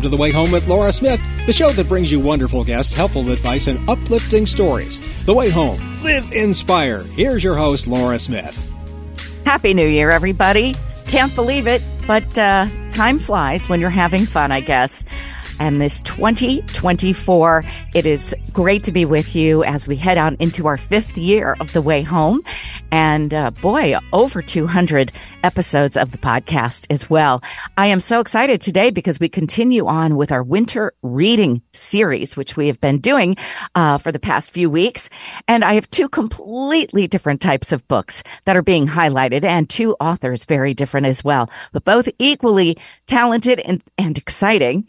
welcome to The Way Home with Laura Smith, the show that brings you wonderful guests, helpful advice, and uplifting stories. The Way Home. Live inspired. Here's your host, Laura Smith. Happy New Year, everybody. Can't believe it, but uh, time flies when you're having fun, I guess and this 2024. It is great to be with you as we head on into our fifth year of the way home. And uh, boy, over 200 episodes of the podcast as well. I am so excited today because we continue on with our winter reading series, which we have been doing uh, for the past few weeks. And I have two completely different types of books that are being highlighted and two authors very different as well, but both equally talented and, and exciting.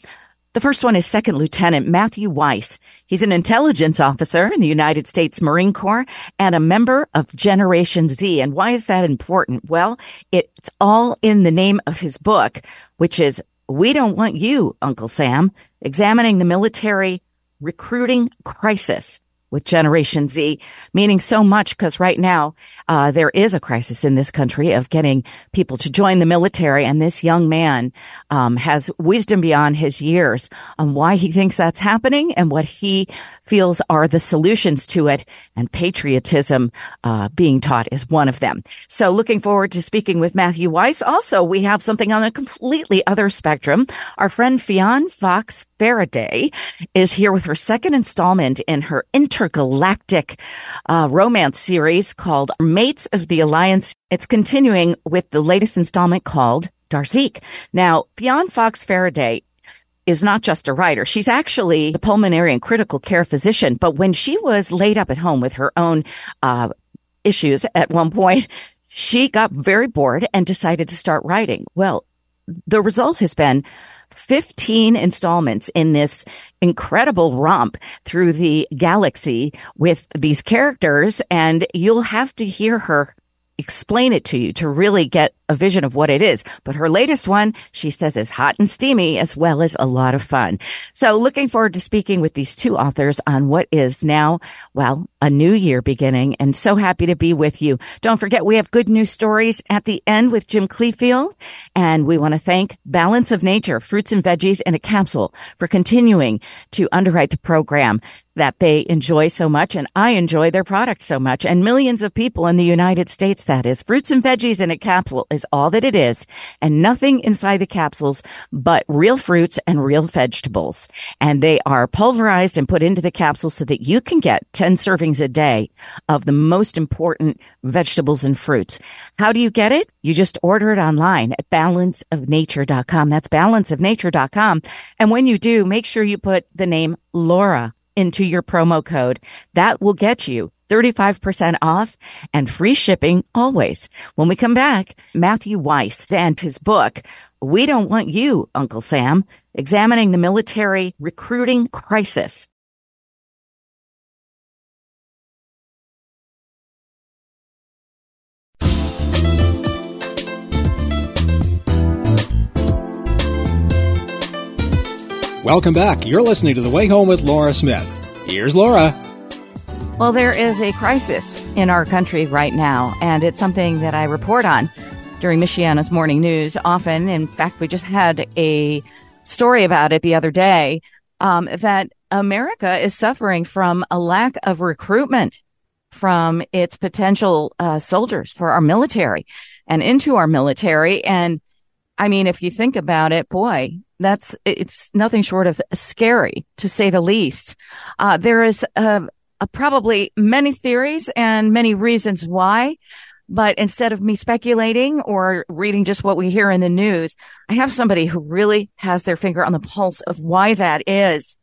The first one is Second Lieutenant Matthew Weiss. He's an intelligence officer in the United States Marine Corps and a member of Generation Z. And why is that important? Well, it's all in the name of his book, which is We Don't Want You, Uncle Sam, examining the military recruiting crisis with Generation Z, meaning so much because right now uh, there is a crisis in this country of getting people to join the military, and this young man um, has wisdom beyond his years on why he thinks that's happening and what he feels are the solutions to it, and patriotism uh, being taught is one of them. So, looking forward to speaking with Matthew Weiss. Also, we have something on a completely other spectrum. Our friend Fionne Foxxe Farraday is here with her second installment in her intergalactic uh, romance series called Mates of the Alliance. It's continuing with the latest installment called Darzik. Now, Fionne Foxxe Farraday is not just a writer. She's actually the pulmonary and critical care physician. But when she was laid up at home with her own uh, issues at one point, she got very bored and decided to start writing. Well, the result has been 15 installments in this incredible romp through the galaxy with these characters. And you'll have to hear her explain it to you to really get a vision of what it is. But her latest one, she says, is hot and steamy as well as a lot of fun. So looking forward to speaking with these two authors on what is now, well, a new year beginning and so happy to be with you. Don't forget, we have good news stories at the end with Jim Cleefield. And we want to thank Balance of Nature, fruits and veggies in a capsule for continuing to underwrite the program that they enjoy so much and I enjoy their product so much and millions of people in the United States that is fruits and veggies in a capsule is all that it is and nothing inside the capsules but real fruits and real vegetables and they are pulverized and put into the capsules so that you can get 10 servings a day of the most important vegetables and fruits. How do you get it? You just order it online at balanceofnature.com. That's balanceofnature.com. And when you do, make sure you put the name Laura into your promo code. That will get you 35% off and free shipping always. When we come back, Matthew Weiss and his book, We Don't Want You, Uncle Sam, examining the military recruiting crisis. Welcome back. You're listening to The Way Home with Laura Smith. Here's Laura. Well, there is a crisis in our country right now, and it's something that I report on during Michiana's morning news often. In fact, we just had a story about it the other day um, that America is suffering from a lack of recruitment from its potential uh, soldiers for our military and into our military. And I mean, if you think about it, boy, that's it's nothing short of scary to say the least. Uh, there is uh, probably many theories and many reasons why. But instead of me speculating or reading just what we hear in the news, I have somebody who really has their finger on the pulse of why that is.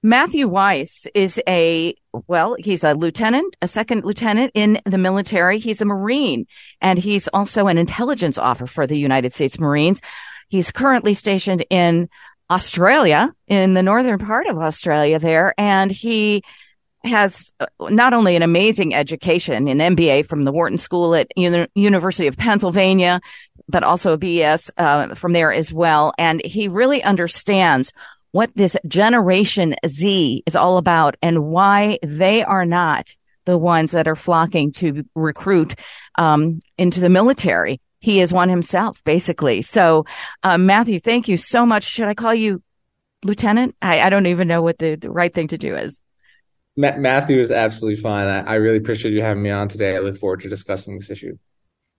Matthew Weiss is a, well, he's a lieutenant, a second lieutenant in the military. He's a Marine and he's also an intelligence officer for the United States Marines. He's currently stationed in Australia, in the northern part of Australia there, and he has uh, not only an amazing education, an MBA from the Wharton School at Uni- University of Pennsylvania, but also a BS uh, from there as well. And he really understands what this Generation Z is all about and why they are not the ones that are flocking to recruit um, into the military he is one himself, basically. So, uh, Matthew, thank you so much. Should I call you lieutenant? I, I don't even know what the, the right thing to do is. Matthew is absolutely fine. I, I, really appreciate you having me on today. I look forward to discussing this issue.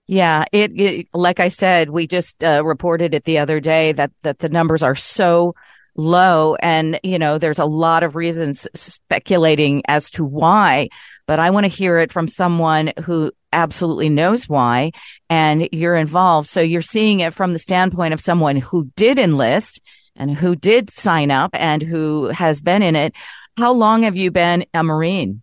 Yeah, it, it like I said, we just uh, reported it the other day that that the numbers are so low, and you know, there's a lot of reasons speculating as to why. But I want to hear it from someone who absolutely knows why, and you're involved. So you're seeing it from the standpoint of someone who did enlist and who did sign up and who has been in it. How long have you been a Marine?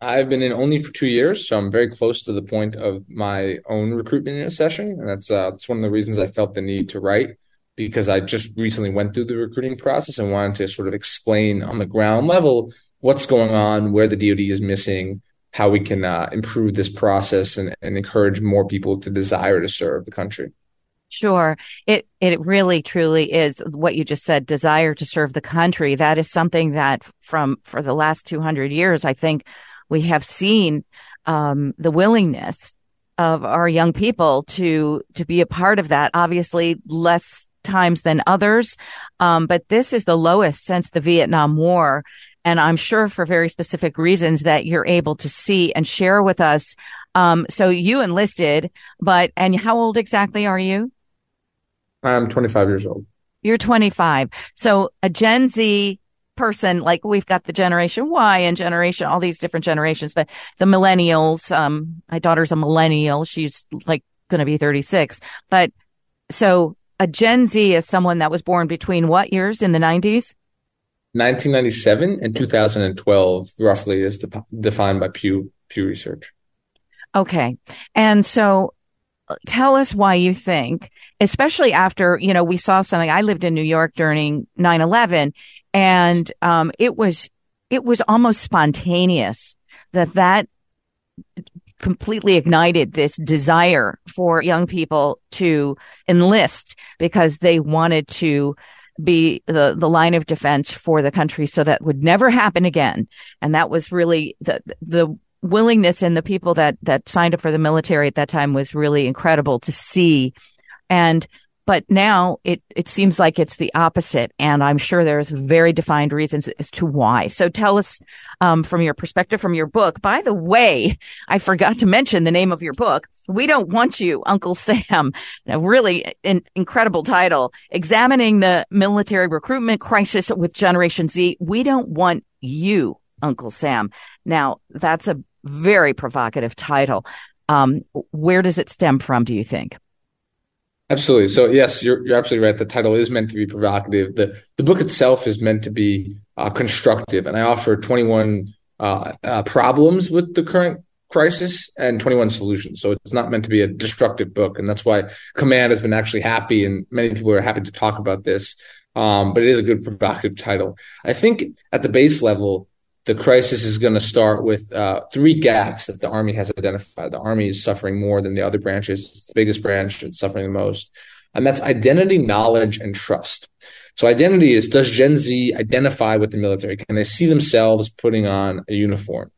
I've been in only for two years, so I'm very close to the point of my own recruitment session, and that's uh, that's one of the reasons I felt the need to write because I just recently went through the recruiting process and wanted to sort of explain on the ground level what's going on, where the DoD is missing, how we can uh, improve this process, and, and encourage more people to desire to serve the country. Sure. It it really truly is what you just said, desire to serve the country. That is something that from for the last 200 years I think we have seen um, the willingness of our young people to to be a part of that. Obviously, less times than others, um, but this is the lowest since the Vietnam War, and I'm sure for very specific reasons that you're able to see and share with us. Um, so you enlisted, but and how old exactly are you? I'm 25 years old. You're 25. So a Gen Z person, like we've got the generation Y and generation, all these different generations, but the millennials, um, my daughter's a millennial. She's like going to be 36. But so a Gen Z is someone that was born between what years in the 90s? 1997 and 2012, roughly, is de- defined by Pew Pew Research. Okay, and so tell us why you think, especially after, you know, we saw something. I lived in New York during 9 11 and, um, it was, it was almost spontaneous that that completely ignited this desire for young people to enlist because they wanted to be the, the line of defense for the country so that would never happen again. And that was really the, the willingness in the people that that signed up for the military at that time was really incredible to see. And but now it it seems like it's the opposite and i'm sure there's very defined reasons as to why. So tell us um, from your perspective from your book. By the way i forgot to mention the name of your book. We don't want you uncle sam. A really in- incredible title. Examining the military recruitment crisis with generation z. We don't want you uncle sam. Now that's a very provocative title. Um, where does it stem from, do you think? Absolutely. So yes, you're you're absolutely right. The title is meant to be provocative. the The book itself is meant to be uh, constructive, and I offer 21 uh, uh, problems with the current crisis and 21 solutions. So it's not meant to be a destructive book, and that's why Command has been actually happy, and many people are happy to talk about this. Um, but it is a good provocative title. I think at the base level, the crisis is going to start with uh, three gaps that the Army has identified. The Army is suffering more than the other branches. It's the biggest branch. It's suffering the most. And that's identity, knowledge, and trust. So identity is, does Gen Z identify with the military? Can they see themselves putting on a uniform?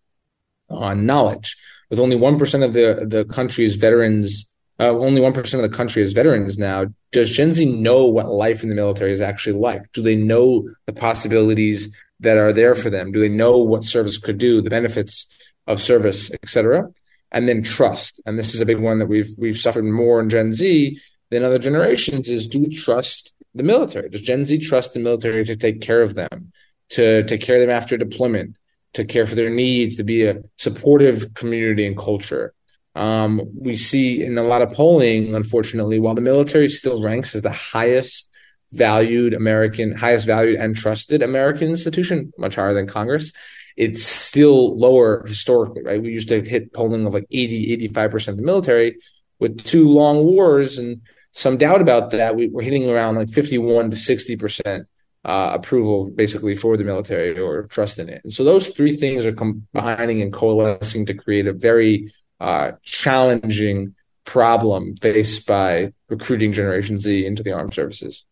On knowledge, with only 1% of the, the country's veterans, uh, only 1% of the country is veterans now. Does Gen Z know what life in the military is actually like? Do they know the possibilities that are there for them? Do they know what service could do, the benefits of service, etc.? And then trust, and this is a big one that we've we've suffered more in Gen Z than other generations. Is do we trust the military? Does Gen Z trust the military to take care of them, to take care of them after deployment, to care for their needs, to be a supportive community and culture? Um, we see in a lot of polling, unfortunately, while the military still ranks as the highest valued American, highest valued and trusted American institution, much higher than Congress. It's still lower historically, right? We used to hit polling of like 80, 85% of the military with two long wars and some doubt about that. We, are hitting around like 51 to 60%. Uh, approval basically for the military or trust in it. And so those three things are combining and coalescing to create a very uh, challenging problem faced by recruiting Generation Z into the armed services.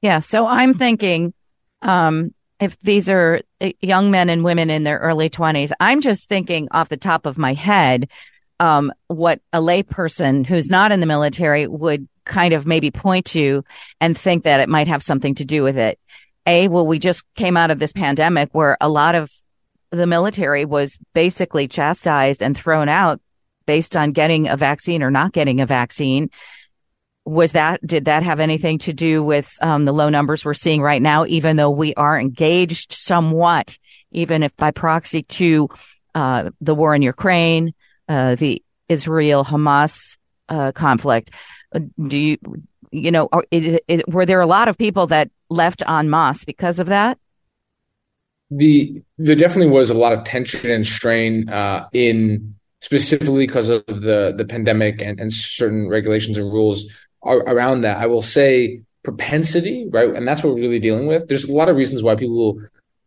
Yeah. So I'm thinking, um, if these are uh, young men and women in their early 20s, I'm just thinking off the top of my head, um, what a layperson who's not in the military would kind of maybe point to and think that it might have something to do with it. A, well, we just came out of this pandemic where a lot of the military was basically chastised and thrown out based on getting a vaccine or not getting a vaccine. Was that, did that have anything to do with um, the low numbers we're seeing right now, even though we are engaged somewhat, even if by proxy to uh, the war in Ukraine, uh, the Israel Hamas uh, conflict? Do you, you know, it, it, were there a lot of people that left en masse because of that? The there definitely was a lot of tension and strain uh, in specifically because of the the pandemic and, and certain regulations and rules around that. I will say propensity, right, and that's what we're really dealing with. There's a lot of reasons why people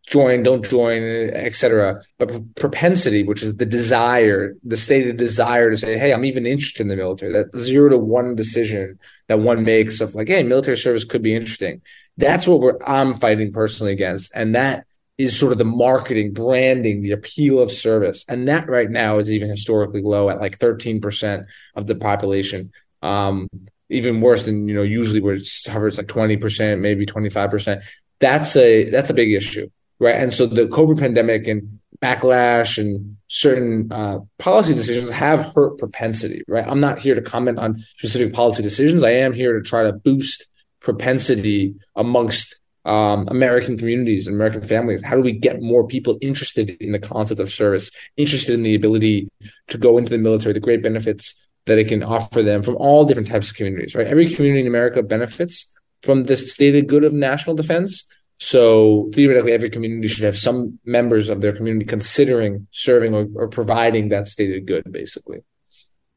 join, don't join, etc. But propensity, which is the desire, the stated desire to say, "Hey, I'm even interested in the military." That zero to one decision that one makes of like, "Hey, military service could be interesting." That's what we're I'm fighting personally against, and that is sort of the marketing, branding, the appeal of service, and that right now is even historically low at like 13 percent of the population. Um, even worse than you know usually where it hovers like 20 percent, maybe 25 percent. That's a that's a big issue right? And so the COVID pandemic and backlash and certain uh, policy decisions have hurt propensity, right? I'm not here to comment on specific policy decisions. I am here to try to boost propensity amongst um, American communities and American families. How do we get more people interested in the concept of service, interested in the ability to go into the military, the great benefits that it can offer them from all different types of communities, right? Every community in America benefits from this stated good of national defense. So theoretically, every community should have some members of their community considering serving or, or providing that stated good, basically.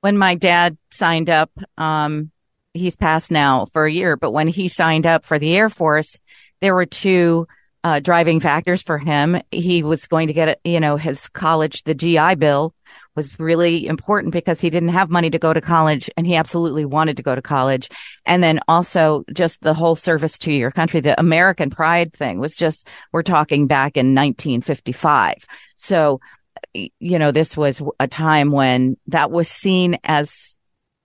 When my dad signed up, um, he's passed now for a year, but when he signed up for the Air Force, there were two uh, driving factors for him. He was going to get, you know, his college, the GI Bill was really important because he didn't have money to go to college and he absolutely wanted to go to college. And then also just the whole service to your country, the American pride thing was just, we're talking back in 1955. So, you know, this was a time when that was seen as,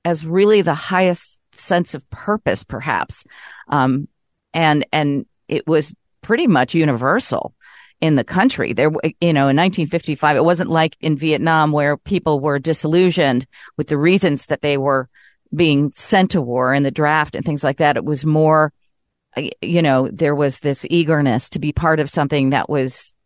as really the highest sense of purpose, perhaps. Um, and, and it was pretty much universal in the country. There, you know, in 1955, it wasn't like in Vietnam where people were disillusioned with the reasons that they were being sent to war in the draft and things like that. It was more, you know, there was this eagerness to be part of something that was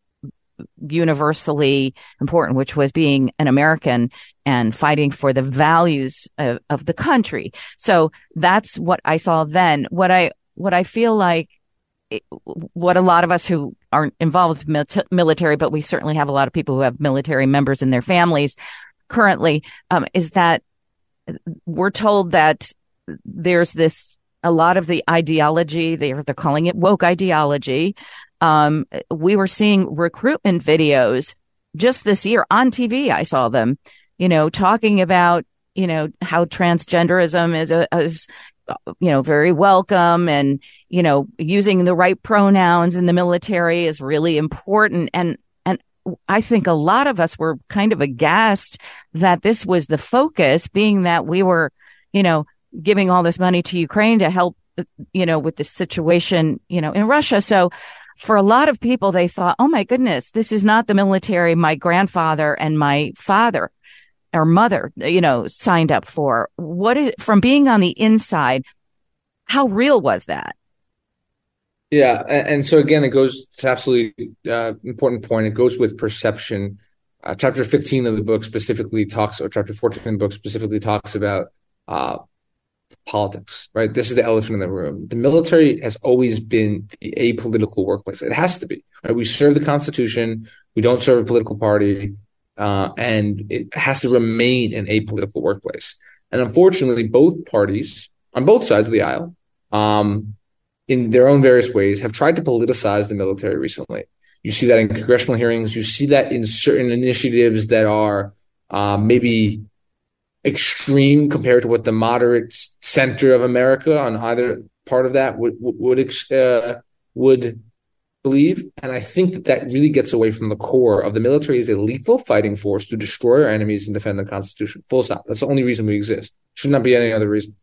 universally important, which was being an American and fighting for the values of, of the country. So that's what I saw then. What I, what I feel like what a lot of us who aren't involved with military, but we certainly have a lot of people who have military members in their families currently, um, is that we're told that there's this a lot of the ideology they're they're calling it woke ideology. Um, we were seeing recruitment videos just this year on TV. I saw them, you know, talking about you know how transgenderism is a, is you know very welcome and you know, using the right pronouns in the military is really important. And, and I think a lot of us were kind of aghast that this was the focus, being that we were, you know, giving all this money to Ukraine to help, you know, with the situation, you know, in Russia. So for a lot of people, they thought, oh my goodness, this is not the military my grandfather and my father or mother, you know, signed up for. What is from being on the inside? How real was that? Yeah, and so again, it goes. It's absolutely uh, important point. It goes with perception. Uh, chapter fifteen of the book specifically talks, or chapter fourteen of the book specifically talks about uh, politics. Right, this is the elephant in the room. The military has always been a apolitical workplace. It has to be. Right, we serve the Constitution. We don't serve a political party, uh, and it has to remain an apolitical workplace. And unfortunately, both parties on both sides of the aisle. Um, in their own various ways, have tried to politicize the military recently. You see that in congressional hearings. You see that in certain initiatives that are uh, maybe extreme compared to what the moderate center of America on either part of that would would uh, would believe. And I think that that really gets away from the core of the military is a lethal fighting force to destroy our enemies and defend the Constitution. Full stop. That's the only reason we exist. Should not be any other reason.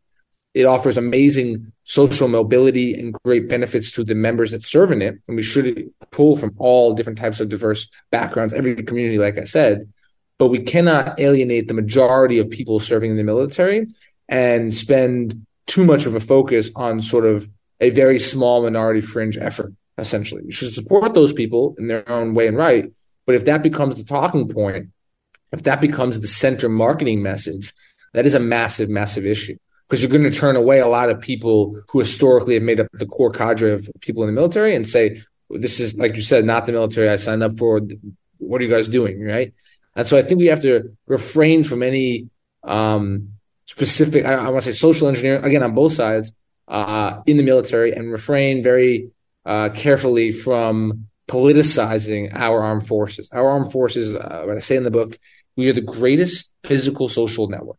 it offers amazing social mobility and great benefits to the members that serve in it. And we should pull from all different types of diverse backgrounds, every community, like I said. But we cannot alienate the majority of people serving in the military and spend too much of a focus on sort of a very small minority fringe effort, essentially. You should support those people in their own way and right. But if that becomes the talking point, if that becomes the center marketing message, that is a massive, massive issue because you're going to turn away a lot of people who historically have made up the core cadre of people in the military and say, this is, like you said, not the military I signed up for. What are you guys doing? Right. And so I think we have to refrain from any um, specific, I, I want to say social engineering, again, on both sides uh, in the military and refrain very uh, carefully from politicizing our armed forces. Our armed forces, uh, what I say in the book, we are the greatest physical social network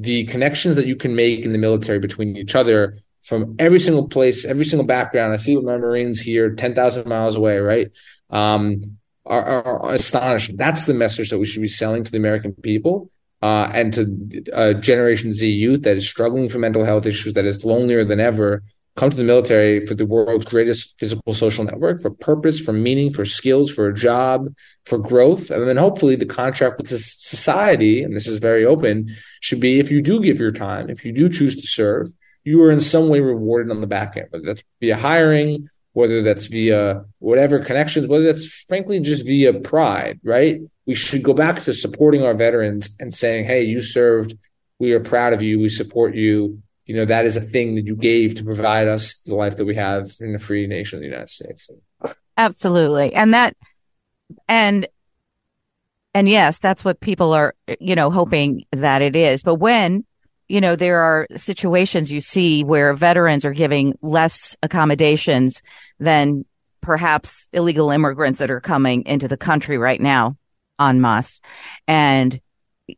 the connections that you can make in the military between each other from every single place, every single background. I see with my Marines here, 10,000 miles away, right? Um, are, are, are, astonishing. That's the message that we should be selling to the American people uh, and to uh, Generation Z youth that is struggling for mental health issues, that is lonelier than ever, come to the military for the world's greatest physical social network for purpose, for meaning, for skills, for a job, for growth. And then hopefully the contract with society, and this is very open, should be if you do give your time, if you do choose to serve, you are in some way rewarded on the back end, whether that's via hiring, whether that's via whatever connections, whether that's frankly just via pride, right? We should go back to supporting our veterans and saying, hey, you served. We are proud of you. We support you you know that is a thing that you gave to provide us the life that we have in a free nation of the United States. Absolutely, and that, and and yes, that's what people are, you know, hoping that it is. But when you know there are situations you see where veterans are giving less accommodations than perhaps illegal immigrants that are coming into the country right now en masse, and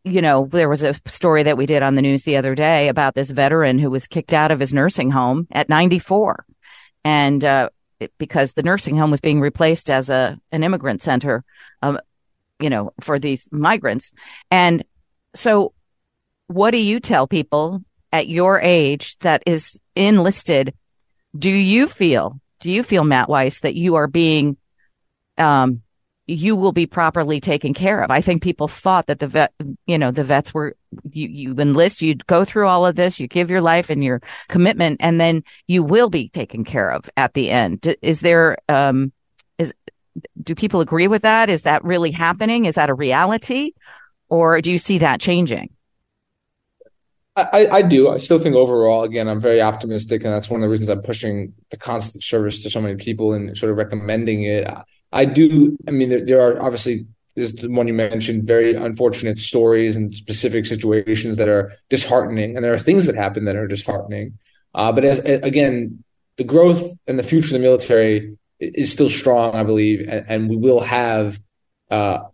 you know, there was a story that we did on the news the other day about this veteran who was kicked out of his nursing home at 94. And, uh, because the nursing home was being replaced as a, an immigrant center, um, you know, for these migrants. And so what do you tell people at your age that is enlisted? Do you feel, do you feel, Matt Weiss, that you are being, um, you will be properly taken care of. I think people thought that the vet, you know, the vets were, you, you enlist, you go through all of this, you give your life and your commitment, and then you will be taken care of at the end. Is there, um, is, do people agree with that? Is that really happening? Is that a reality? Or do you see that changing? I, I do. I still think overall, again, I'm very optimistic, and that's one of the reasons I'm pushing the concept service to so many people and sort of recommending it. I do. I mean, there, there are obviously is the one you mentioned very unfortunate stories and specific situations that are disheartening, and there are things that happen that are disheartening. Uh, but as again, the growth and the future of the military is still strong, I believe, and, and we will have. Uh,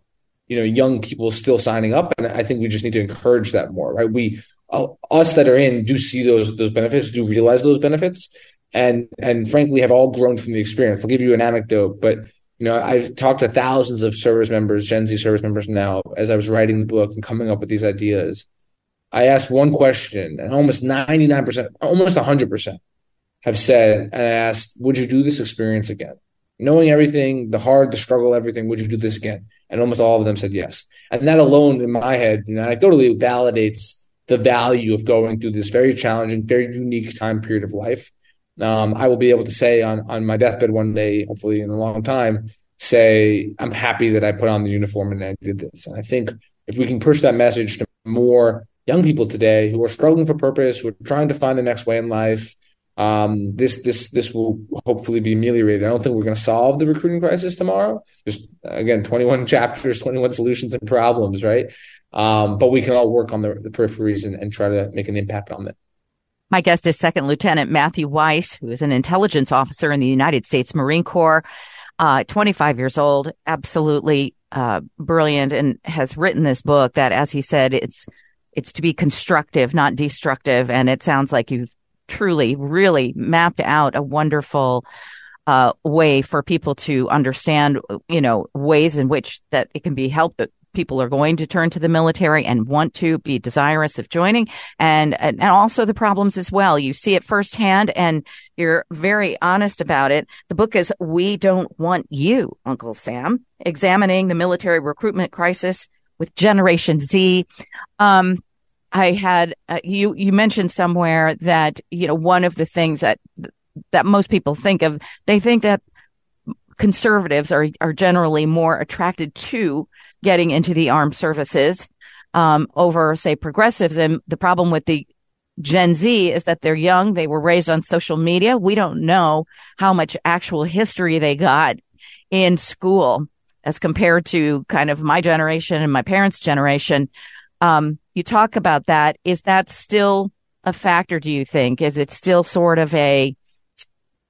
you know, young people still signing up, and I think we just need to encourage that more, right? We, uh, us that are in, do see those those benefits, do realize those benefits, and and frankly have all grown from the experience. I'll give you an anecdote, but you know, I've talked to thousands of service members, Gen Z service members now, as I was writing the book and coming up with these ideas. I asked one question, and almost 99%, almost 100% have said, and I asked, Would you do this experience again? Knowing everything, the hard, the struggle, everything, would you do this again? And almost all of them said yes. And that alone in my head, and know, totally validates the value of going through this very challenging, very unique time period of life um, I will be able to say on on my deathbed one day, hopefully in a long time, say I'm happy that I put on the uniform and I did this. And I think if we can push that message to more young people today who are struggling for purpose, who are trying to find the next way in life, um, this this this will hopefully be ameliorated. I don't think we're going to solve the recruiting crisis tomorrow. There's again 21 chapters, 21 solutions and problems, right? Um, but we can all work on the, the peripheries and, and try to make an impact on that. My guest is Second Lieutenant Matthew Weiss, who is an intelligence officer in the United States Marine Corps, uh, 25 years old, absolutely uh, brilliant, and has written this book that, as he said, it's it's to be constructive, not destructive. And it sounds like you've truly, really mapped out a wonderful uh, way for people to understand, you know, ways in which that it can be helped people are going to turn to the military and want to be desirous of joining and, and also the problems as well. You see it firsthand and you're very honest about it. The book is We Don't Want You, Uncle Sam, examining the military recruitment crisis with Generation Z. Um, I had uh, you you mentioned somewhere that you know one of the things that that most people think of they think that conservatives are are generally more attracted to getting into the armed services um, over say progressives and the problem with the Gen Z is that they're young they were raised on social media we don't know how much actual history they got in school as compared to kind of my generation and my parents generation um, you talk about that. Is that still a factor, do you think? Is it still sort of a,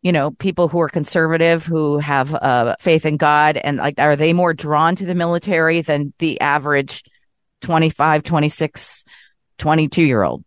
you know, people who are conservative, who have uh, faith in God, and like, are they more drawn to the military than the average 25, 26, 22 year old?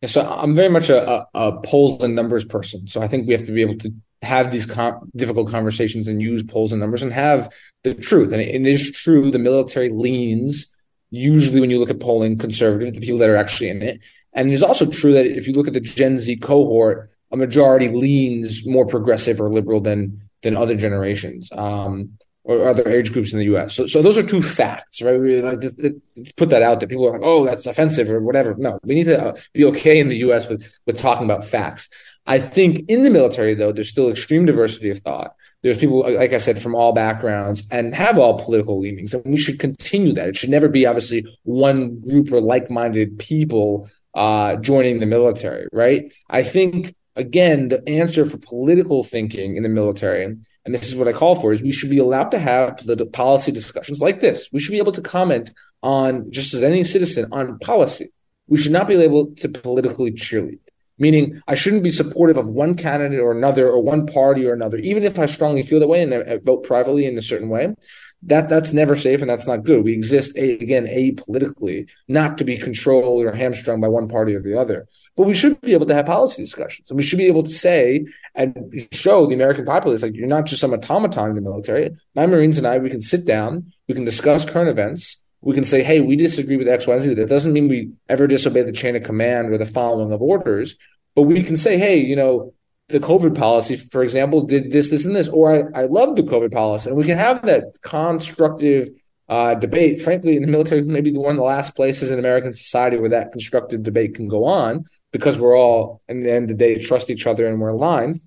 Yeah, so I'm very much a, a, polls and numbers person. So I think we have to be able to have these com- difficult conversations and use polls and numbers and have the truth. And it, it is true the military leans usually when you look at polling conservative, the people that are actually in it. And it's also true that if you look at the Gen Z cohort, a majority leans more progressive or liberal than than other generations um, or other age groups in the U.S. So, so those are two facts, right? We like to, to put that out there. People are like, "Oh, that's offensive" or whatever. No, we need to uh, be okay in the U.S. with with talking about facts. I think in the military, though, there's still extreme diversity of thought. There's people, like I said, from all backgrounds and have all political leanings. And we should continue that. It should never be obviously one group or like minded people uh, joining the military, right? I think, again, the answer for political thinking in the military, and this is what I call for, is we should be allowed to have policy discussions like this. We should be able to comment on, just as any citizen, on policy. We should not be able to politically cheerlead meaning I shouldn't be supportive of one candidate or another or one party or another, even if I strongly feel that way and I vote privately in a certain way. That that's never safe and that's not good. We exist a, again apolitically, not to be controlled or hamstrung by one party or the other. But we should be able to have policy discussions, and we should be able to say and show the American populace like you're not just some automaton in the military. My Marines and I, we can sit down, we can discuss current events, we can say, hey, we disagree with X, Y, and Z. That doesn't mean we ever disobey the chain of command or the following of orders, but we can say, hey, you know, the COVID policy, for example, did this, this, and this, or I, I love the COVID policy. And we can have that constructive uh, debate. Frankly, in the military, maybe one of the last places in American society where that constructive debate can go on because we're all, in the end of the day, trust each other and we're aligned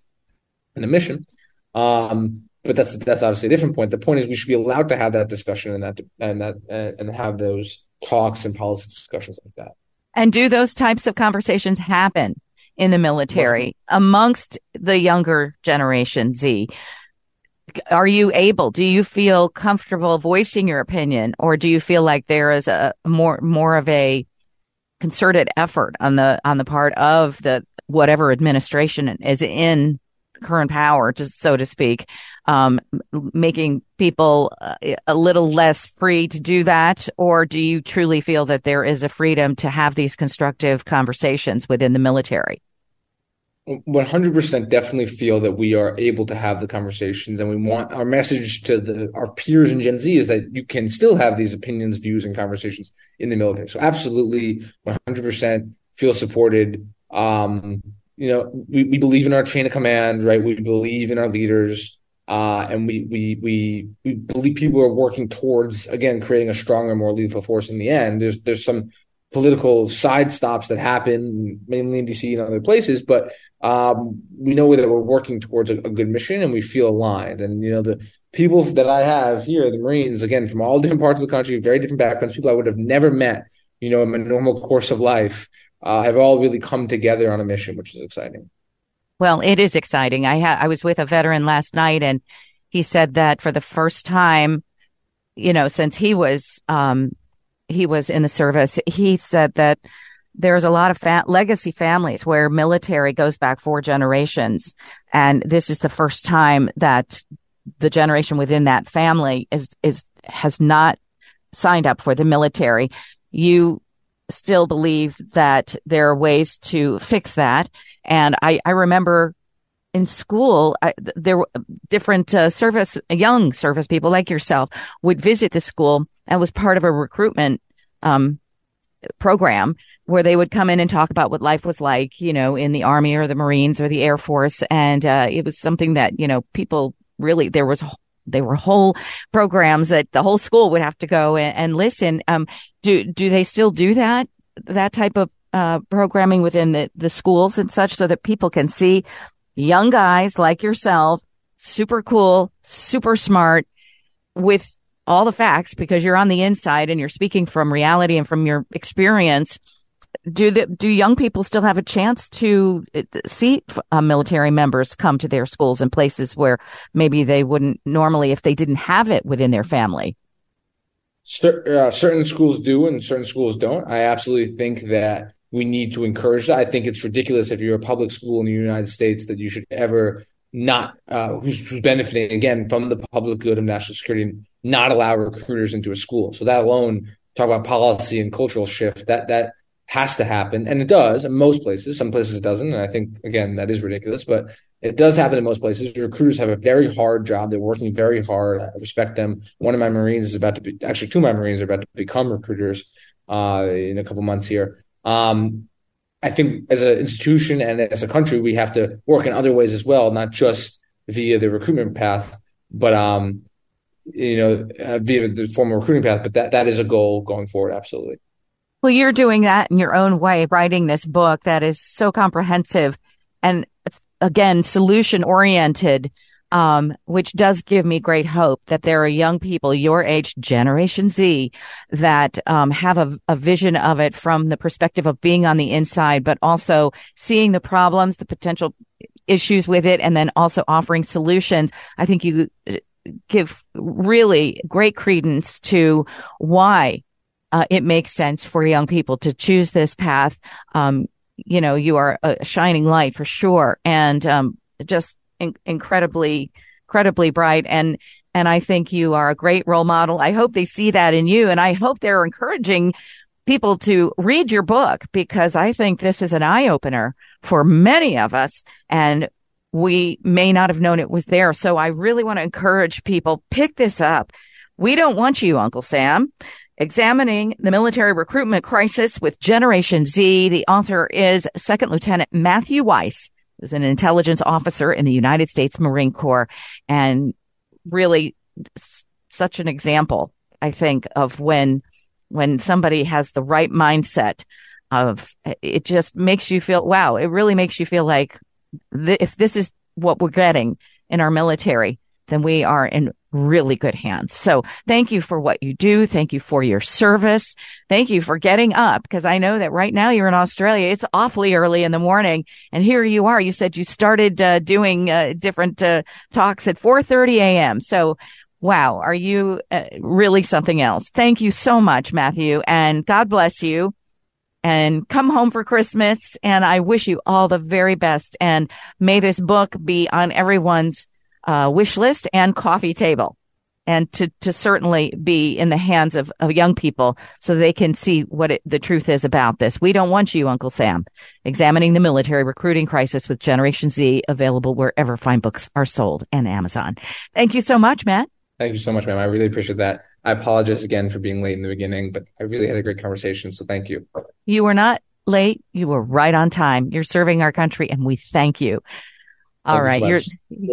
in a mission. Um, but that's that's obviously a different point. The point is we should be allowed to have that discussion and that and that and have those talks and policy discussions like that. And do those types of conversations happen in the military right. amongst the younger generation Z? Are you able? Do you feel comfortable voicing your opinion, or do you feel like there is a more more of a concerted effort on the on the part of the whatever administration is in current power, just so to speak, um, making people uh, a little less free to do that? Or do you truly feel that there is a freedom to have these constructive conversations within the military? 100% definitely feel that we are able to have the conversations and we want our message to the our peers in Gen Z is that you can still have these opinions, views and conversations in the military. So absolutely 100% feel supported. Um, you know, we, we believe in our chain of command, right? We believe in our leaders. Uh, and we, we, we, we believe people are working towards, again, creating a stronger, more lethal force in the end. There's, there's some political side stops that happen mainly in DC and other places, but, um, we know that we're working towards a, a good mission and we feel aligned. And, you know, the people that I have here, the Marines, again, from all different parts of the country, very different backgrounds, people I would have never met, you know, in my normal course of life uh, have all really come together on a mission, which is exciting. Well, it is exciting. I ha- I was with a veteran last night, and he said that for the first time, you know, since he was um, he was in the service, he said that there's a lot of fa- legacy families where military goes back four generations, and this is the first time that the generation within that family is is has not signed up for the military. You still believe that there are ways to fix that. And I, I remember in school, I, there were different uh, service, young service people like yourself would visit the school and was part of a recruitment um, program where they would come in and talk about what life was like, you know, in the army or the Marines or the Air Force. And uh, it was something that, you know, people really, there was, there were whole programs that the whole school would have to go and, and listen. Um, do, do they still do that? That type of uh, programming within the, the schools and such so that people can see young guys like yourself, super cool, super smart with all the facts because you're on the inside and you're speaking from reality and from your experience. Do the, do young people still have a chance to uh, see uh, military members come to their schools and places where maybe they wouldn't normally if they didn't have it within their family? Uh, certain schools do and certain schools don't. I absolutely think that we need to encourage that. I think it's ridiculous if you're a public school in the United States that you should ever not uh, who's, who's, benefiting again from the public good of national security, not allow recruiters into a school. So that alone, talk about policy and cultural shift. That that has to happen, and it does in most places. Some places it doesn't, and I think again that is ridiculous, but it does happen in most places. Recruiters have a very hard job. They're working very hard. I respect them. One of my Marines is about to be actually two of my Marines are about to become recruiters uh, in a couple months here. Um, I think as an institution and as a country, we have to work in other ways as well, not just via the recruitment path, but um, you know, uh, via the formal recruiting path. But that that is a goal going forward. Absolutely. Well, you're doing that in your own way, writing this book that is so comprehensive and again, solution oriented um, which does give me great hope that there are young people your age, Generation Z, that um, have a, a, vision of it from the perspective of being on the inside, but also seeing the problems, the potential issues with it, and then also offering solutions. I think you uh, give really great credence to why uh, it makes sense for young people to choose this path. Um, you know, you are a shining light for sure, and um, just in- incredibly, incredibly bright. And, and I think you are a great role model. I hope they see that in you. And I hope they're encouraging people to read your book because I think this is an eye opener for many of us. And we may not have known it was there. So I really want to encourage people pick this up. We don't want you, Uncle Sam. Examining the military recruitment crisis with Generation Z. The author is Second Lieutenant Matthew Weiss who's an intelligence officer in the United States Marine Corps and really such an example, I think, of when when somebody has the right mindset of it just makes you feel wow, it really makes you feel like th- if this is what we're getting in our military, then we are in really good hands. So thank you for what you do. Thank you for your service. Thank you for getting up because I know that right now you're in Australia. It's awfully early in the morning and here you are. You said you started uh, doing uh, different uh, talks at 4:30 a.m. So wow, are you uh, really something else? Thank you so much, Matthew, and God bless you. And come home for Christmas. And I wish you all the very best. And may this book be on everyone's uh, wish list and coffee table and to, to certainly be in the hands of, of young people so they can see what it, the truth is about this. We don't want you, Uncle Sam. Examining the military recruiting crisis with Generation Z available wherever fine books are sold and Amazon. Thank you so much, Matt. Thank you so much, ma'am. I really appreciate that. I apologize again for being late in the beginning, but I really had a great conversation. So thank you. You were not late. You were right on time. You're serving our country and we thank you. All right. You're,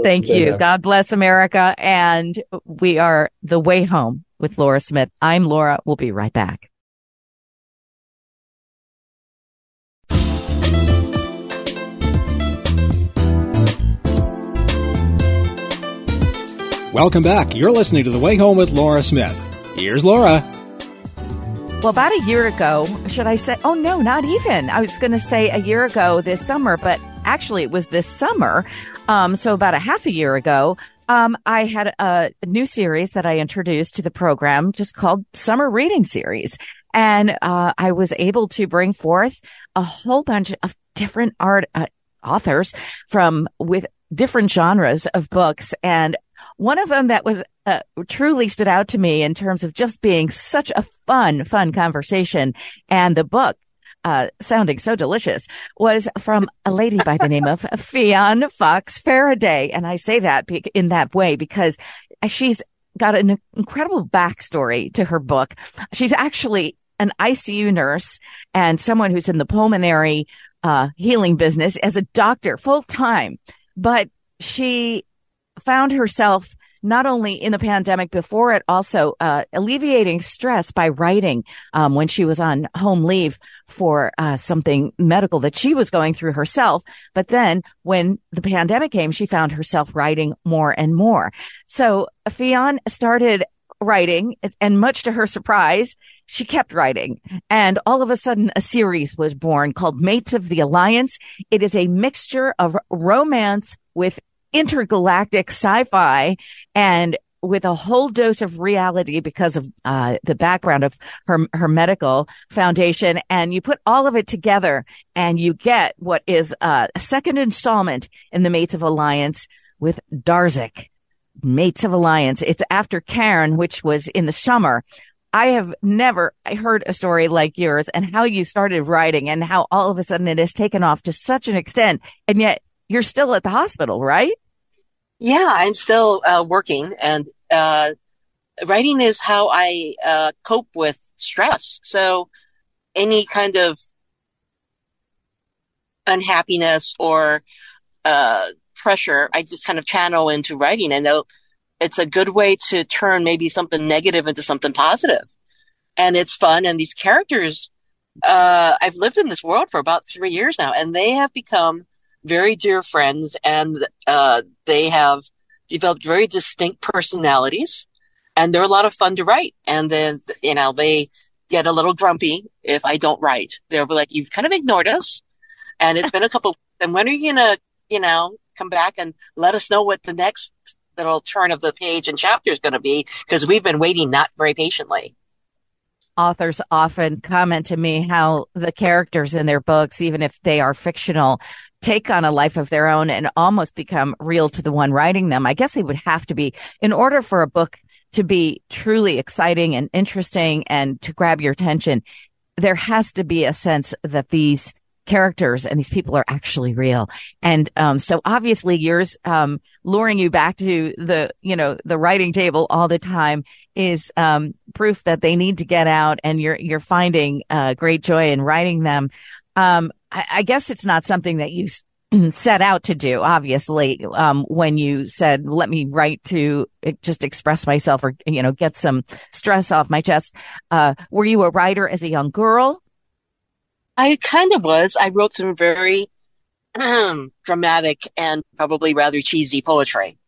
thank you. God bless America. And we are the way home with Laura Smith. I'm Laura. We'll be right back. Welcome back. You're listening to The Way Home with Laura Smith. Here's Laura. Well, about a year ago, should I say? Oh, no, not even. I was going to say a year ago this summer, but actually it was this summer. Um, so about a half a year ago, um, I had a new series that I introduced to the program just called Summer Reading Series. And, uh, I was able to bring forth a whole bunch of different art, uh, authors from with different genres of books. And one of them that was uh, truly stood out to me in terms of just being such a fun, fun conversation. And the book uh, sounding so delicious was from a lady by the name of Fionne Foxxe Farraday. And I say that in that way because she's got an incredible backstory to her book. She's actually an ICU nurse and someone who's in the pulmonary uh, healing business as a doctor full time. But she found herself not only in the pandemic before it, also uh, alleviating stress by writing um, when she was on home leave for uh, something medical that she was going through herself. But then when the pandemic came, she found herself writing more and more. So Fionne started writing, and much to her surprise, she kept writing. And all of a sudden, a series was born called Mates of the Alliance. It is a mixture of romance with intergalactic sci-fi and with a whole dose of reality because of uh, the background of her her medical foundation, and you put all of it together, and you get what is a second installment in the Mates of Alliance with Darzik. Mates of Alliance. It's after Cairn, which was in the summer. I have never heard a story like yours and how you started writing and how all of a sudden it has taken off to such an extent. And yet you're still at the hospital, right? Yeah, I'm still uh, working, and uh, writing is how I uh, cope with stress. So, any kind of unhappiness or uh, pressure, I just kind of channel into writing. And it's a good way to turn maybe something negative into something positive. And it's fun. And these characters, uh, I've lived in this world for about three years now, and they have become very dear friends and uh, they have developed very distinct personalities and they're a lot of fun to write. And then, you know, they get a little grumpy if I don't write. They'll be like, you've kind of ignored us. And it's been a couple, and when are you to, you know, come back and let us know what the next little turn of the page and chapter is going to be? Because we've been waiting not very patiently authors often comment to me how the characters in their books, even if they are fictional, take on a life of their own and almost become real to the one writing them. I guess they would have to be in order for a book to be truly exciting and interesting and to grab your attention. There has to be a sense that these characters and these people are actually real. And um, so obviously yours um, luring you back to the, you know, the writing table all the time is um, proof that they need to get out and you're, you're finding uh, great joy in writing them. Um, I, I guess it's not something that you set out to do, obviously, um, when you said, let me write to just express myself or, you know, get some stress off my chest. Uh, were you a writer as a young girl? I kind of was. I wrote some very um, dramatic and probably rather cheesy poetry.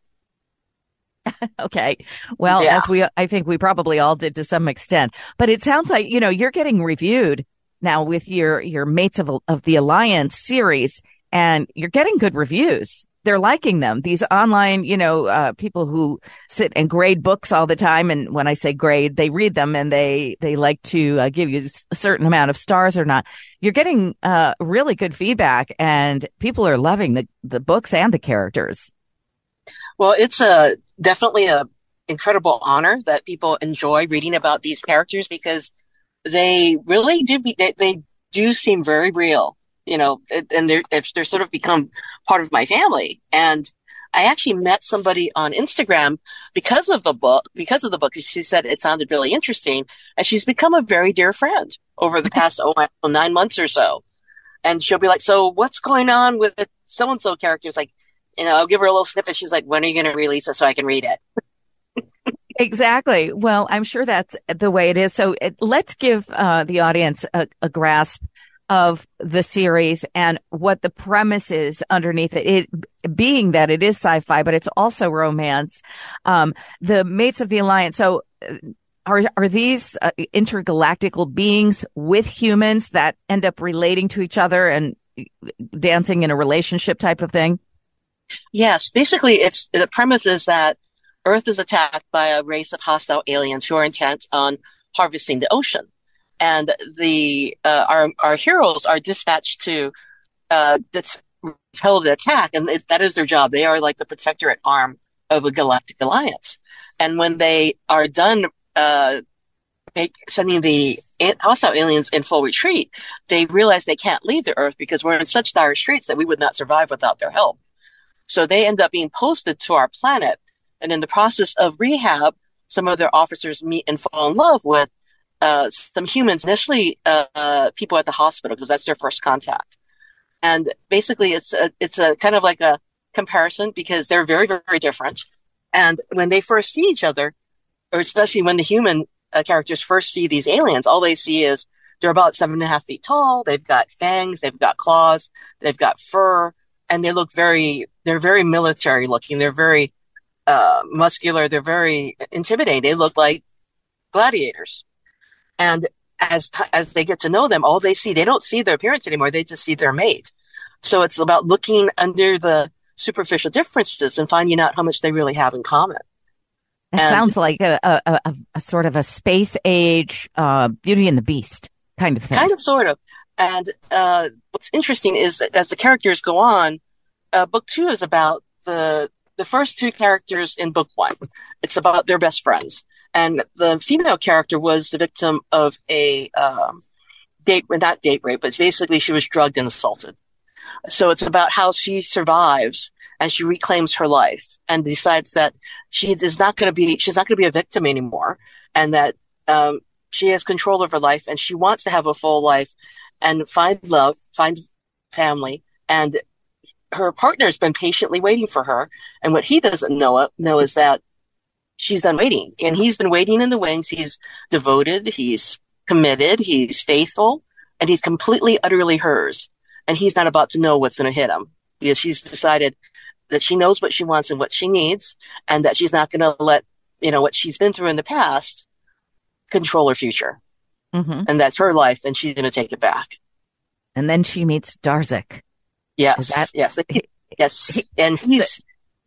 okay. Well, yeah. as we, I think we probably all did to some extent, but it sounds like, you know, you're getting reviewed now with your, your mates of, of the alliance series and you're getting good reviews. They're liking them. These online, you know, uh, people who sit and grade books all the time. And when I say grade, they read them and they, they like to uh, give you a certain amount of stars or not. You're getting, uh, really good feedback and people are loving the, the books and the characters. Well, it's a definitely a incredible honor that people enjoy reading about these characters because they really do be, they, they do seem very real, you know, and they're, they're sort of become part of my family. And I actually met somebody on Instagram because of the book, because of the book. She said it sounded really interesting and she's become a very dear friend over the past, oh, nine months or so. And she'll be like, so what's going on with so and so characters? Like, you know, I'll give her a little snippet. She's like, when are you going to release it so I can read it? Exactly. Well, I'm sure that's the way it is. So it, let's give uh, the audience a, a, grasp of the series and what the premise is underneath it. It being that it is sci-fi, but it's also romance. Um, the mates of the alliance. So uh, are are these uh, intergalactical beings with humans that end up relating to each other and dancing in a relationship type of thing? Yes, basically, it's the premise is that Earth is attacked by a race of hostile aliens who are intent on harvesting the ocean. And the, uh, our, our heroes are dispatched to, uh, repel the attack. And it, that is their job. They are like the protectorate arm of a galactic alliance. And when they are done, uh, make, sending the hostile aliens in full retreat, they realize they can't leave the Earth because we're in such dire straits that we would not survive without their help. So they end up being posted to our planet and in the process of rehab, some of their officers meet and fall in love with uh, some humans, initially uh, uh, people at the hospital, because that's their first contact. And basically, it's a, it's a kind of like a comparison because they're very, very different. And when they first see each other, or especially when the human uh, characters first see these aliens, all they see is they're about seven and a half feet tall. They've got fangs. They've got claws. They've got fur and they look very, they're very military looking. They're very, uh, muscular. They're very intimidating. They look like gladiators. And as, t- as they get to know them, all they see, they don't see their appearance anymore. They just see their mate. So it's about looking under the superficial differences and finding out how much they really have in common. It and, sounds like a, a, a, a, sort of a space age uh, Beauty and the Beast kind of thing. Kind of, sort of. And uh, what's interesting is that as the characters go on, uh, book two is about the the first two characters in book one. It's about their best friends, and the female character was the victim of a um, date, not date rape, but basically she was drugged and assaulted. So it's about how she survives and she reclaims her life and decides that she is not going to be she's not going to be a victim anymore, and that um, she has control of her life and she wants to have a full life and find love, find family. And her partner has been patiently waiting for her. And what he doesn't know, know is that she's done waiting and he's been waiting in the wings. He's devoted. He's committed. He's faithful and he's completely, utterly hers. And he's not about to know what's going to hit him because she's decided that she knows what she wants and what she needs and that she's not going to let, you know, what she's been through in the past control her future. Mm-hmm. And that's her life, and she's going to take it back. And then she meets Darzik. Yes. That- yes. yes. And he's,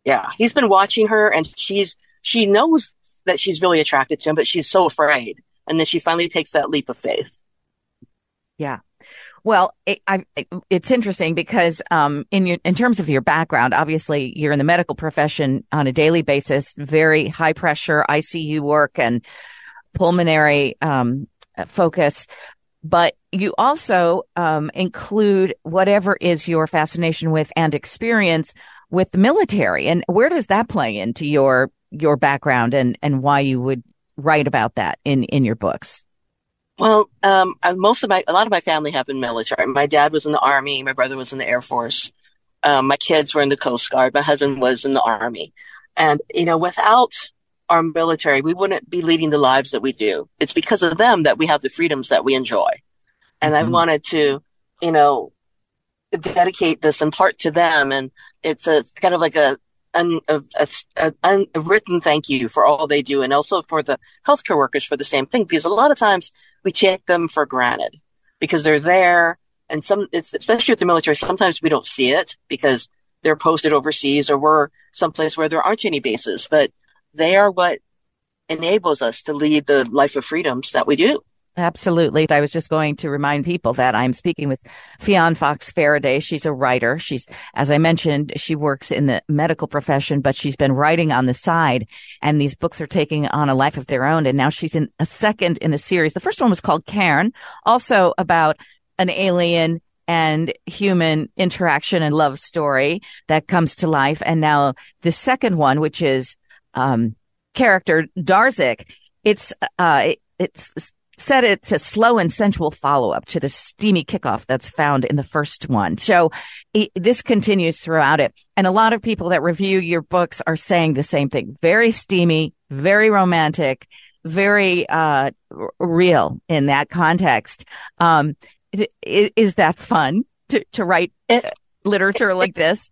yeah, he's been watching her, and she's, she knows that she's really attracted to him, but she's so afraid. And then she finally takes that leap of faith. Yeah. Well, it, I, it's interesting because um, in your, in terms of your background, obviously you're in the medical profession on a daily basis, very high pressure ICU work and pulmonary um, focus, but you also um, include whatever is your fascination with and experience with the military. And where does that play into your your background and and why you would write about that in in your books? Well, um, most of my, a lot of my family have been military. My dad was in the army. My brother was in the air force. Um, my kids were in the coast guard. My husband was in the army. And, you know, without our military, we wouldn't be leading the lives that we do. It's because of them that we have the freedoms that we enjoy. And mm-hmm. I wanted to, you know, dedicate this in part to them. And it's a kind of like a, a, a, a, a written thank you for all they do. And also for the healthcare workers for the same thing, because a lot of times we take them for granted because they're there. And some, it's especially with the military, sometimes we don't see it because they're posted overseas or we're someplace where there aren't any bases. But they are what enables us to lead the life of freedoms that we do. Absolutely. I was just going to remind people that I'm speaking with Fionne Foxxe Farraday. She's a writer. She's, as I mentioned, she works in the medical profession, but she's been writing on the side and these books are taking on a life of their own. And now she's in a second in a series. The first one was called Cairn, also about an alien and human interaction and love story that comes to life. And now the second one, which is um, character Darzik, it's uh, it's said it's a slow and sensual follow up to the steamy kickoff that's found in the first one. So it, this continues throughout it. And a lot of people that review your books are saying the same thing. Very steamy, very romantic, very, uh, r- real in that context. Um, is that fun to, to write it, literature like this?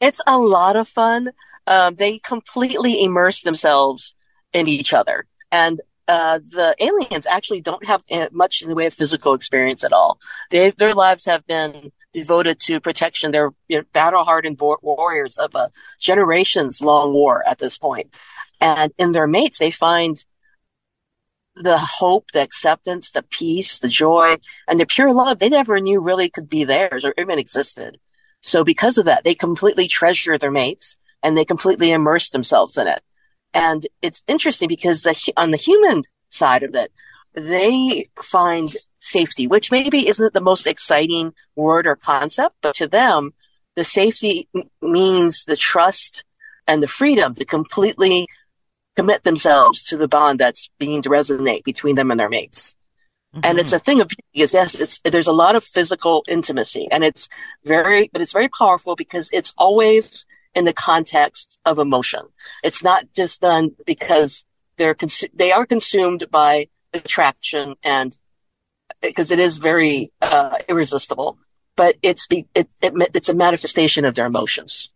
It's a lot of fun um, they completely immerse themselves in each other. And uh, the aliens actually don't have uh, much in the way of physical experience at all. They, their lives have been devoted to protection. They're you know, battle-hardened warriors of a generations-long war at this point. And in their mates, they find the hope, the acceptance, the peace, the joy, and the pure love they never knew really could be theirs or even existed. So because of that, they completely treasure their mates and they completely immerse themselves in it. And it's interesting because the, on the human side of it, they find safety, which maybe isn't the most exciting word or concept, but to them, the safety means the trust and the freedom to completely commit themselves to the bond that's being to resonate between them and their mates. Mm-hmm. And it's a thing of because yes, it's there's a lot of physical intimacy, and it's very, but it's very powerful because it's always in the context of emotion. It's not just done because they're cons- they are consumed by attraction and because it is very uh, irresistible, but it's be, it, it, it's a manifestation of their emotions.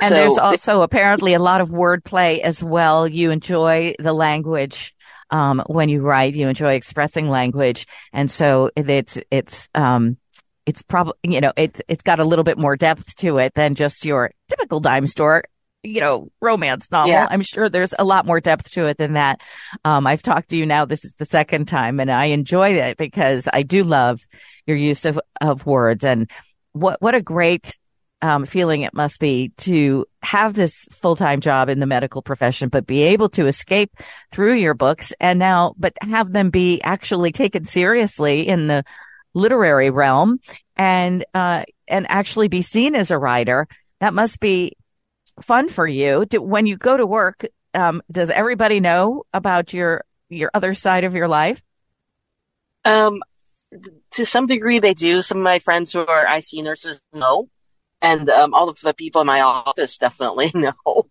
And so there's also it, apparently a lot of wordplay as well. You enjoy the language um, when you write. You enjoy expressing language, and so it's it's um, it's probably you know it's it's got a little bit more depth to it than just your typical dime store you know romance novel. Yeah. I'm sure there's a lot more depth to it than that. Um, I've talked to you now. This is the second time, and I enjoy it because I do love your use of of words and what what a great um, feeling it must be to have this full time job in the medical profession, but be able to escape through your books and now, but have them be actually taken seriously in the literary realm and, uh, and actually be seen as a writer. That must be fun for you. Do, when you go to work, um, does everybody know about your, your other side of your life? Um, to some degree they do. Some of my friends who are ICU nurses know and um, all of the people in my office definitely know.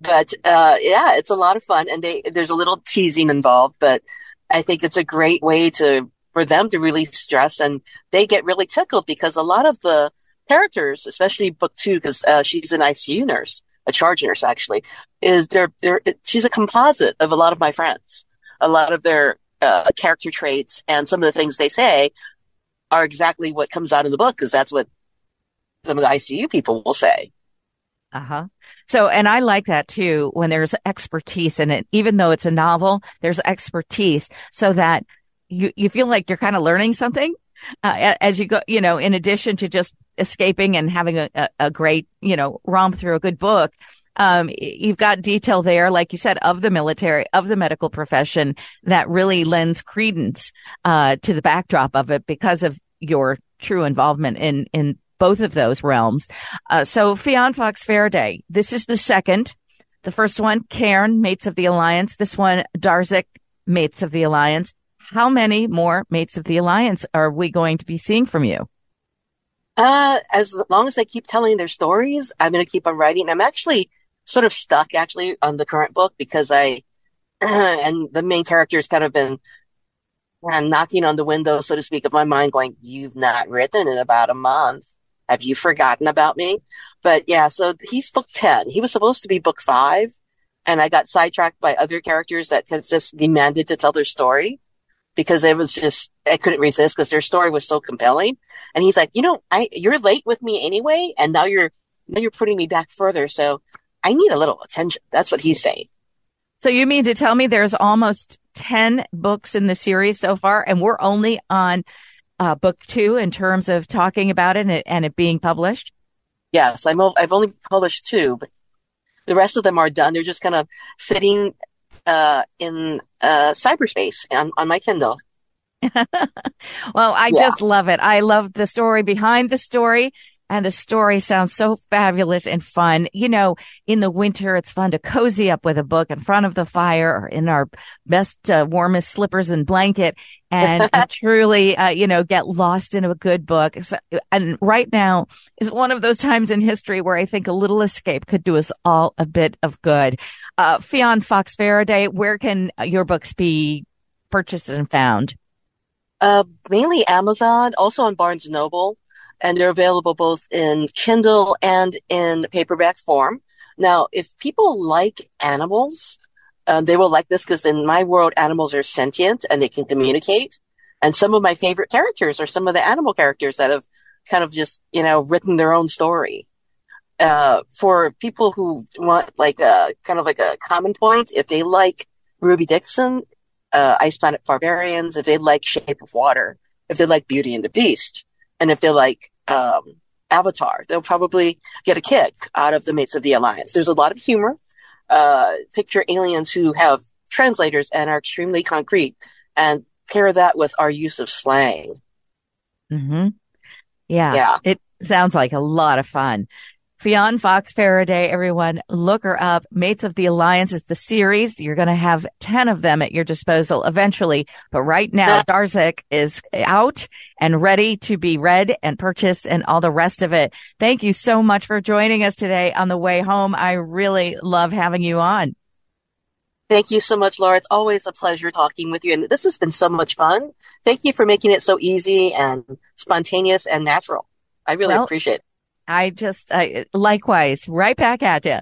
but uh, yeah, it's a lot of fun, and they there's a little teasing involved, but I think it's a great way to for them to release stress, and they get really tickled because a lot of the characters, especially book two, because uh, she's an ICU nurse, a charge nurse actually, is they're, they're she's a composite of a lot of my friends. A lot of their uh, character traits and some of the things they say are exactly what comes out in the book because that's what some of the ICU people will say. Uh huh. So, and I like that too when there's expertise in it, even though it's a novel, there's expertise so that you, you feel like you're kind of learning something uh, as you go, you know, in addition to just escaping and having a, a, a great, you know, romp through a good book. Um, you've got detail there, like you said, of the military, of the medical profession that really lends credence, uh, to the backdrop of it because of your true involvement in, in both of those realms. Uh, so Fionne Foxxe Farraday, this is the second. The first one, Cairn, Mates of the Alliance. This one, Darzik, Mates of the Alliance. How many more Mates of the Alliance are we going to be seeing from you? Uh, as long as they keep telling their stories, I'm going to keep on writing. I'm actually sort of stuck actually on the current book because I, and the main character has kind of been kind of knocking on the window, so to speak, of my mind going, you've not written in about a month. Have you forgotten about me? But yeah, so he's book 10. He was supposed to be book five. And I got sidetracked by other characters that just demanded to tell their story because it was just, I couldn't resist because their story was so compelling. And he's like, you know, I, you're late with me anyway. And now you're, now you're putting me back further. So I need a little attention. That's what he's saying. So you mean to tell me there's almost 10 books in the series so far and we're only on uh, book two in terms of talking about it and it, and it being published? Yes, I'm. I've only published two, but the rest of them are done. They're just kind of sitting uh, in uh, cyberspace on, on my Kindle. well, I yeah. just love it. I love the story behind the story and the story sounds so fabulous and fun. You know, in the winter, it's fun to cozy up with a book in front of the fire or in our best, uh, warmest slippers and blanket and truly, uh, you know, get lost in a good book. So, and right now is one of those times in history where I think a little escape could do us all a bit of good. Uh, Fionne Foxxe Farraday, where can your books be purchased and found? Uh, mainly Amazon, also on Barnes and Noble and they're available both in Kindle and in paperback form. Now, if people like animals, um, they will like this because in my world, animals are sentient and they can communicate. And some of my favorite characters are some of the animal characters that have kind of just, you know, written their own story. Uh, for people who want like a kind of like a common point, if they like Ruby Dixon, uh, Ice Planet Barbarians, if they like Shape of Water, if they like Beauty and the Beast, and if they like um, Avatar. They'll probably get a kick out of the Mates of the Alliance. There's a lot of humor. Uh, picture aliens who have translators and are extremely concrete, and pair that with our use of slang. Hmm. Yeah. Yeah. It sounds like a lot of fun. Fionne Foxxe Farraday, everyone, look her up. Mates of the Alliance is the series. You're going to have 10 of them at your disposal eventually. But right now, Darzik is out and ready to be read and purchased and all the rest of it. Thank you so much for joining us today on the way home. I really love having you on. Thank you so much, Laura. It's always a pleasure talking with you. And this has been so much fun. Thank you for making it so easy and spontaneous and natural. I really well, appreciate it. I just, I, likewise, right back at you.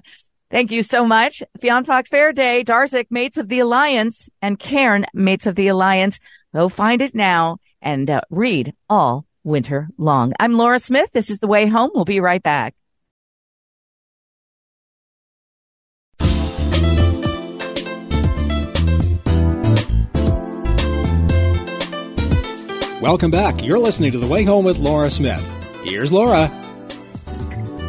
Thank you so much. Fionne Foxxe Farraday, Darzik, Mates of the Alliance, and Cairn, Mates of the Alliance. Go find it now and uh, read all winter long. I'm Laura Smith. This is The Way Home. We'll be right back. Welcome back. You're listening to The Way Home with Laura Smith. Here's Laura.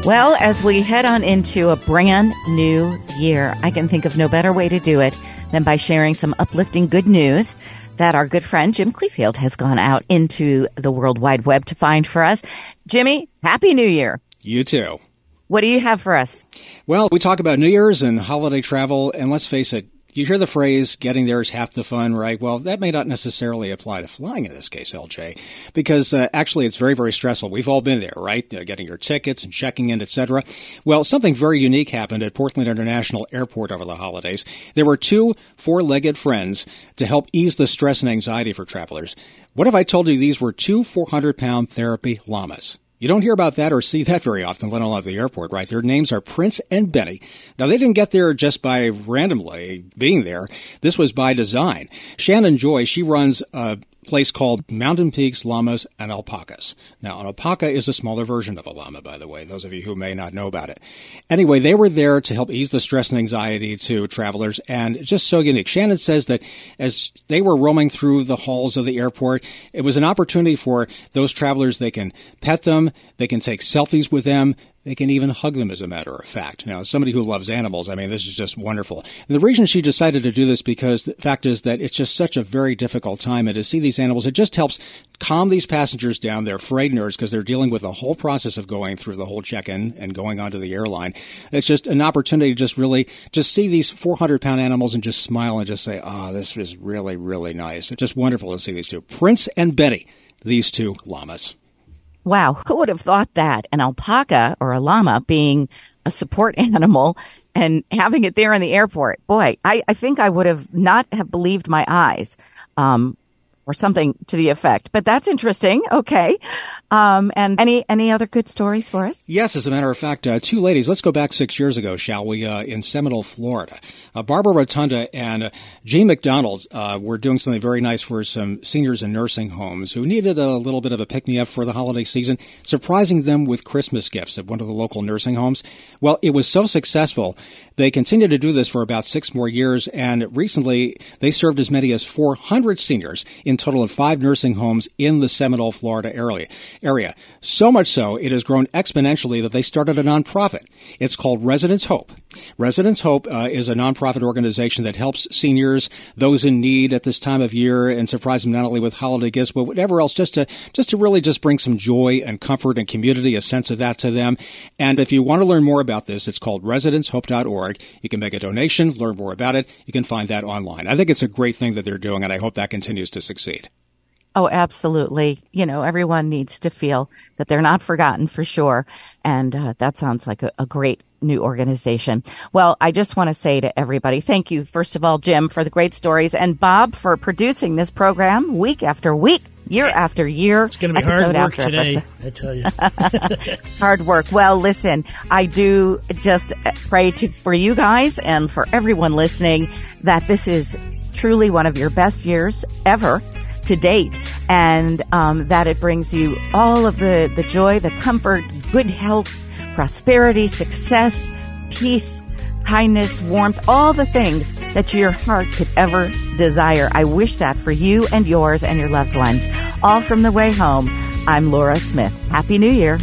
Well, as we head on into a brand new year, I can think of no better way to do it than by sharing some uplifting good news that our good friend Jim Cleefield has gone out into the World Wide Web to find for us. Jimmy, Happy New Year. You too. What do you have for us? Well, we talk about New Year's and holiday travel, and let's face it, you hear the phrase getting there is half the fun, right? Well, that may not necessarily apply to flying in this case, LJ, because uh, actually it's very, very stressful. We've all been there, right? Uh, getting your tickets and checking in, etc. Well, something very unique happened at Portland International Airport over the holidays. There were two four-legged friends to help ease the stress and anxiety for travelers. What if I told you these were two 400-pound therapy llamas? You don't hear about that or see that very often, let alone at the airport, right? Their names are Prince and Benny. Now, they didn't get there just by randomly being there. This was by design. Shannon Joy, she runs a place called Mountain Peaks Llamas and Alpacas. Now, an alpaca is a smaller version of a llama, by the way, those of you who may not know about it. Anyway, they were there to help ease the stress and anxiety to travelers, and just so unique. Shannon says that as they were roaming through the halls of the airport, it was an opportunity for those travelers. They can pet them, they can take selfies with them, they can even hug them, as a matter of fact. Now, as somebody who loves animals, I mean, this is just wonderful. And the reason she decided to do this because the fact is that it's just such a very difficult time, and to see these animals, it just helps calm these passengers down. They're afraid nerds because they're dealing with the whole process of going through the whole check-in and going onto the airline. It's just an opportunity to just really just see these 400 pound animals and just smile and just say, "Oh, this is really, really nice." It's just wonderful to see these two, Prince and Benny, these two llamas. Wow, who would have thought that an alpaca or a llama being a support animal and having it there in the airport? Boy, I, I think I would have not have believed my eyes. Um, or something to the effect. But that's interesting. Okay. Um, and any any other good stories for us? Yes, as a matter of fact, uh, two ladies. Let's go back six years ago, shall we? Uh, in Seminole, Florida, uh, Barbara Rotunda and uh, Jean McDonald uh, were doing something very nice for some seniors in nursing homes who needed a little bit of a pick me up for the holiday season, surprising them with Christmas gifts at one of the local nursing homes. Well, it was so successful they continued to do this for about six more years, and recently they served as many as 400 seniors in total of five nursing homes in the Seminole, Florida area. Area so much so it has grown exponentially that they started a nonprofit. It's called Residence Hope. Residence Hope uh, is a nonprofit organization that helps seniors, those in need at this time of year, and surprise them not only with holiday gifts but whatever else, just to just to really just bring some joy and comfort and community, a sense of that to them. And if you want to learn more about this, it's called residencehope.org org. You can make a donation, learn more about it. You can find that online. I think it's a great thing that they're doing, and I hope that continues to succeed. Oh, absolutely. You know, everyone needs to feel that they're not forgotten for sure. And uh, that sounds like a, a, great new organization. Well, I just want to say to everybody, thank you, first of all, Jim, for the great stories and Bob for producing this program week after week year after year. It's going to be hard work today, episode. I tell you. hard work. Well, listen, I do just pray to, for you guys and for everyone listening that this is truly one of your best years ever to date and um, that it brings you all of the, the joy, the comfort, good health, prosperity, success, peace, kindness, warmth, all the things that your heart could ever desire. I wish that for you and yours and your loved ones. All from the way home. I'm Laura Smith. Happy New Year.